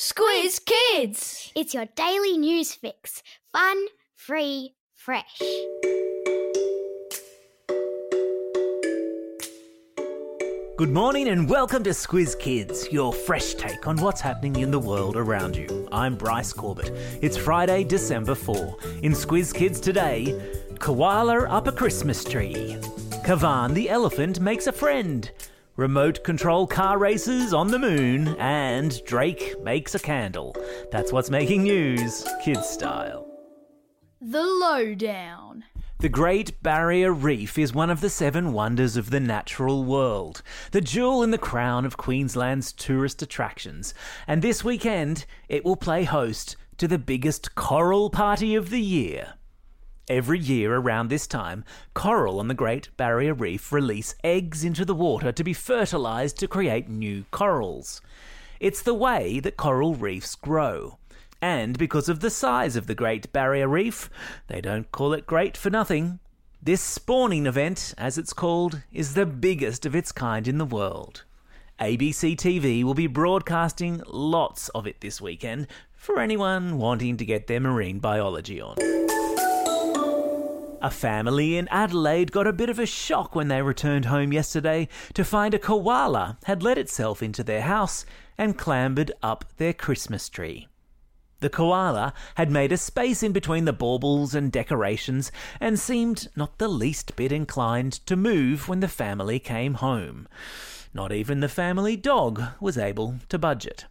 Squiz Kids! It's your daily news fix. Fun, free, fresh. Good morning and welcome to Squiz Kids, your fresh take on what's happening in the world around you. I'm Bryce Corbett. It's Friday, December 4. In Squiz Kids today, koala up a Christmas tree. Kaavan the elephant makes a friend. Remote control car races on the moon, and Drake makes a candle. That's what's making news, kids style. The Lowdown. The Great Barrier Reef is one of the seven wonders of the natural world, the jewel in the crown of Queensland's tourist attractions, and this weekend it will play host to the biggest coral party of the year. Every year around this time, coral on the Great Barrier Reef release eggs into the water to be fertilized to create new corals. It's the way that coral reefs grow. And because of the size of the Great Barrier Reef, they don't call it great for nothing. This spawning event, as it's called, is the biggest of its kind in the world. ABC TV will be broadcasting lots of it this weekend for anyone wanting to get their marine biology on. A family in Adelaide got a bit of a shock when they returned home yesterday to find a koala had let itself into their house and clambered up their Christmas tree. The koala had made a space in between the baubles and decorations and seemed not the least bit inclined to move when the family came home. Not even the family dog was able to budge it.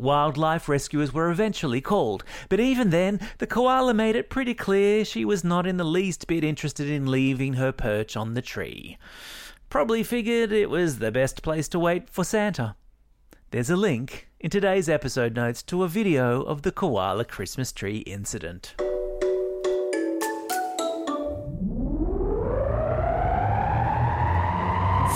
Wildlife rescuers were eventually called, but even then, the koala made it pretty clear she was not in the least bit interested in leaving her perch on the tree. Probably figured it was the best place to wait for Santa. There's a link in today's episode notes to a video of the koala Christmas tree incident.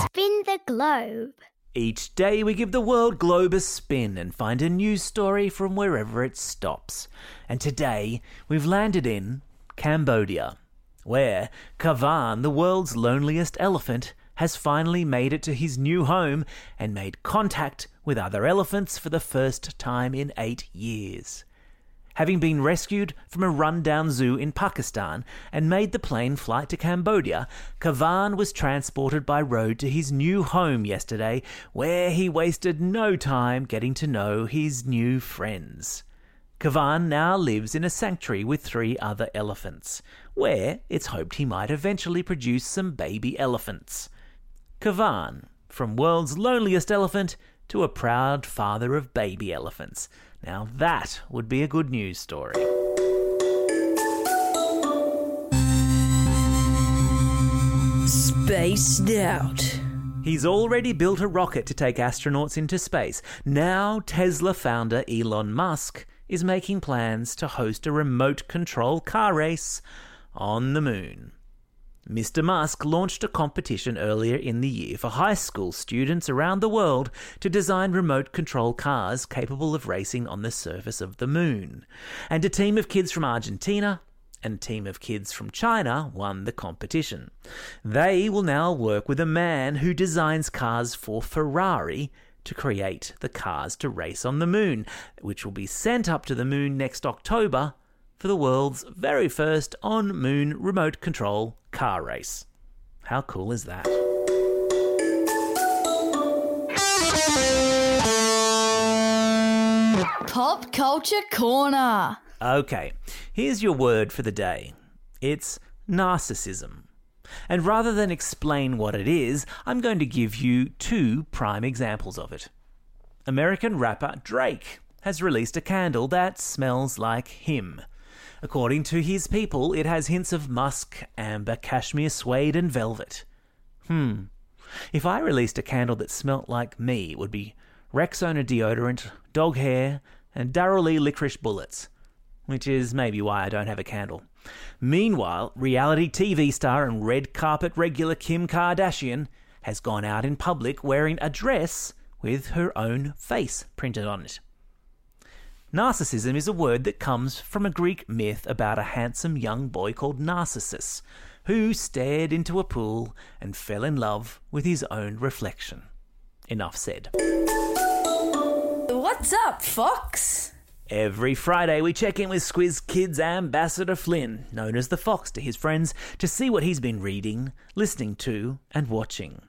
Spin the globe. Each day we give the world globe a spin and find a news story from wherever it stops. And today we've landed in Cambodia, where Kaavan, the world's loneliest elephant, has finally made it to his new home and made contact with other elephants for the first time in eight years. Having been rescued from a rundown zoo in Pakistan and made the plane flight to Cambodia, Kaavan was transported by road to his new home yesterday, where he wasted no time getting to know his new friends. Kaavan now lives in a sanctuary with three other elephants, where it's hoped he might eventually produce some baby elephants. Kaavan, from world's loneliest elephant to a proud father of baby elephants. Now that would be a good news story. Spaced out. He's already built a rocket to take astronauts into space. Now, Tesla founder Elon Musk is making plans to host a remote control car race on the moon. Mr. Musk launched a competition earlier in the year for high school students around the world to design remote control cars capable of racing on the surface of the moon. And a team of kids from Argentina and a team of kids from China won the competition. They will now work with a man who designs cars for Ferrari to create the cars to race on the moon, which will be sent up to the moon next October for the world's very first on moon remote control car race. How cool is that? Pop Culture Corner. Okay, here's your word for the day it's narcissism. And rather than explain what it is, I'm going to give you two prime examples of it. American rapper Drake has released a candle that smells like him. According to his people, it has hints of musk, amber, cashmere, suede, and velvet. Hmm. If I released a candle that smelt like me, it would be Rexona deodorant, dog hair, and Lea licorice bullets. Which is maybe why I don't have a candle. Meanwhile, reality TV star and red carpet regular Kim Kardashian has gone out in public wearing a dress with her own face printed on it. Narcissism is a word that comes from a Greek myth about a handsome young boy called Narcissus, who stared into a pool and fell in love with his own reflection. Enough said. What's up, Fox? Every Friday, we check in with Squiz Kids ambassador Flynn, known as the Fox to his friends, to see what he's been reading, listening to, and watching.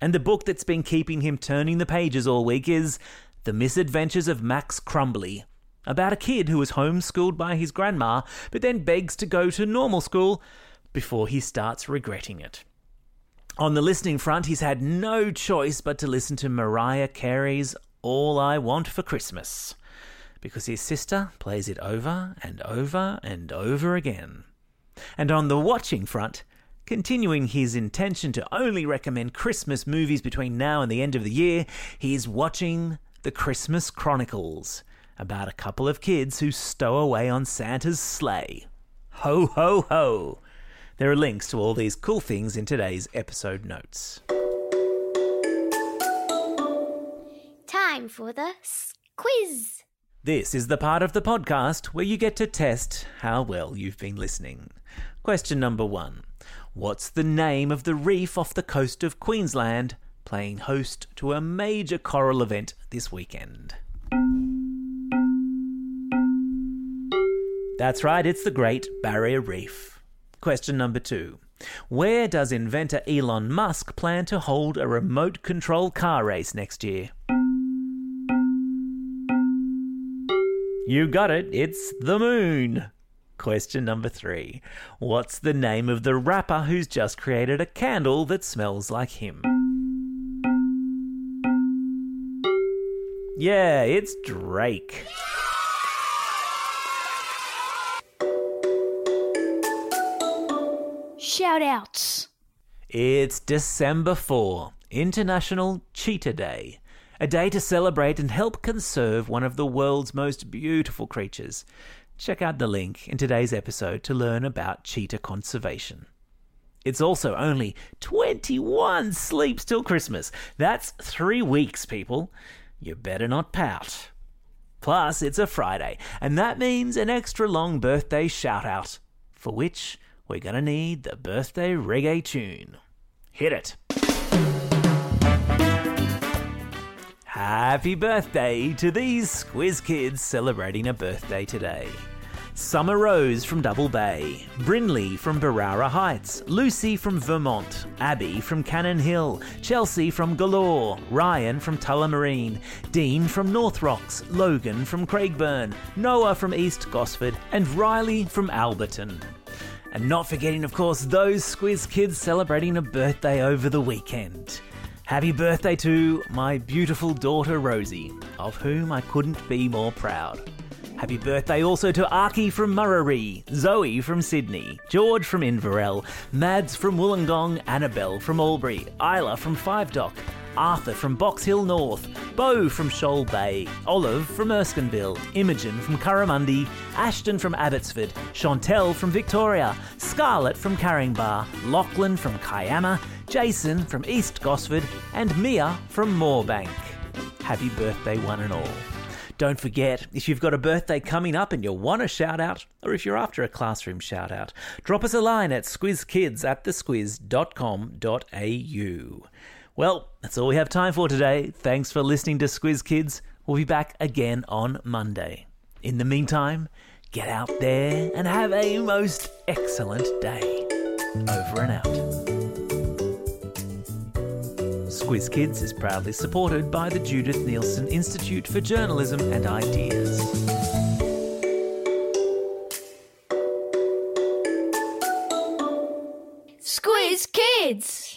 And the book that's been keeping him turning the pages all week is The Misadventures of Max Crumbly, about a kid who was homeschooled by his grandma, but then begs to go to normal school before he starts regretting it. On the listening front, he's had no choice but to listen to Mariah Carey's All I Want for Christmas, because his sister plays it over and over and over again. And on the watching front, continuing his intention to only recommend Christmas movies between now and the end of the year, he's watching The Christmas Chronicles, about a couple of kids who stow away on Santa's sleigh. Ho, ho, ho! There are links to all these cool things in today's episode notes. Time for the quiz. This is the part of the podcast where you get to test how well you've been listening. Question number one What's the name of the reef off the coast of Queensland playing host to a major coral event this weekend? That's right, it's the Great Barrier Reef. Question number two. Where does inventor Elon Musk plan to hold a remote control car race next year? You got it, it's the moon. Question number three. What's the name of the rapper who's just created a candle that smells like him? Yeah, it's Drake. Shout outs. It's December 4, International Cheetah Day, a day to celebrate and help conserve one of the world's most beautiful creatures. Check out the link in today's episode to learn about cheetah conservation. It's also only 21 sleeps till Christmas. That's three weeks, people. You better not pout. Plus, it's a Friday, and that means an extra long birthday shout out, for which we're to need the birthday reggae tune. Hit it. Happy birthday to these Squiz kids celebrating a birthday today. Summer Rose from Double Bay, Brinley from Berowra Heights, Lucy from Vermont, Abby from Cannon Hill, Chelsea from Galore, Ryan from Tullamarine, Dean from North Rocks, Logan from Craigburn, Noah from East Gosford, and Riley from Alberton. And not forgetting, of course, those Squiz kids celebrating a birthday over the weekend. Happy birthday to my beautiful daughter Rosie, of whom I couldn't be more proud. Happy birthday also to Archie from Murray, Zoe from Sydney, George from Inverell, Mads from Wollongong, Annabelle from Albury, Isla from Five Dock, Arthur from Box Hill North, Bo from Shoal Bay, Olive from Erskineville, Imogen from Currimundi, Ashton from Abbotsford, Chantel from Victoria, Scarlett from Caringbah, Lachlan from Kiama, Jason from East Gosford, and Mia from Moorebank. Happy birthday, one and all. Don't forget, if you've got a birthday coming up and you want a shout out, or if you're after a classroom shout out, drop us a line at squizkids at thesquiz.com.au. Well, that's all we have time for today. Thanks for listening to Squiz Kids. We'll be back again on Monday. In the meantime, get out there and have a most excellent day. Over and out. Squiz Kids is proudly supported by the Judith Neilson Institute for Journalism and Ideas. Squiz Kids.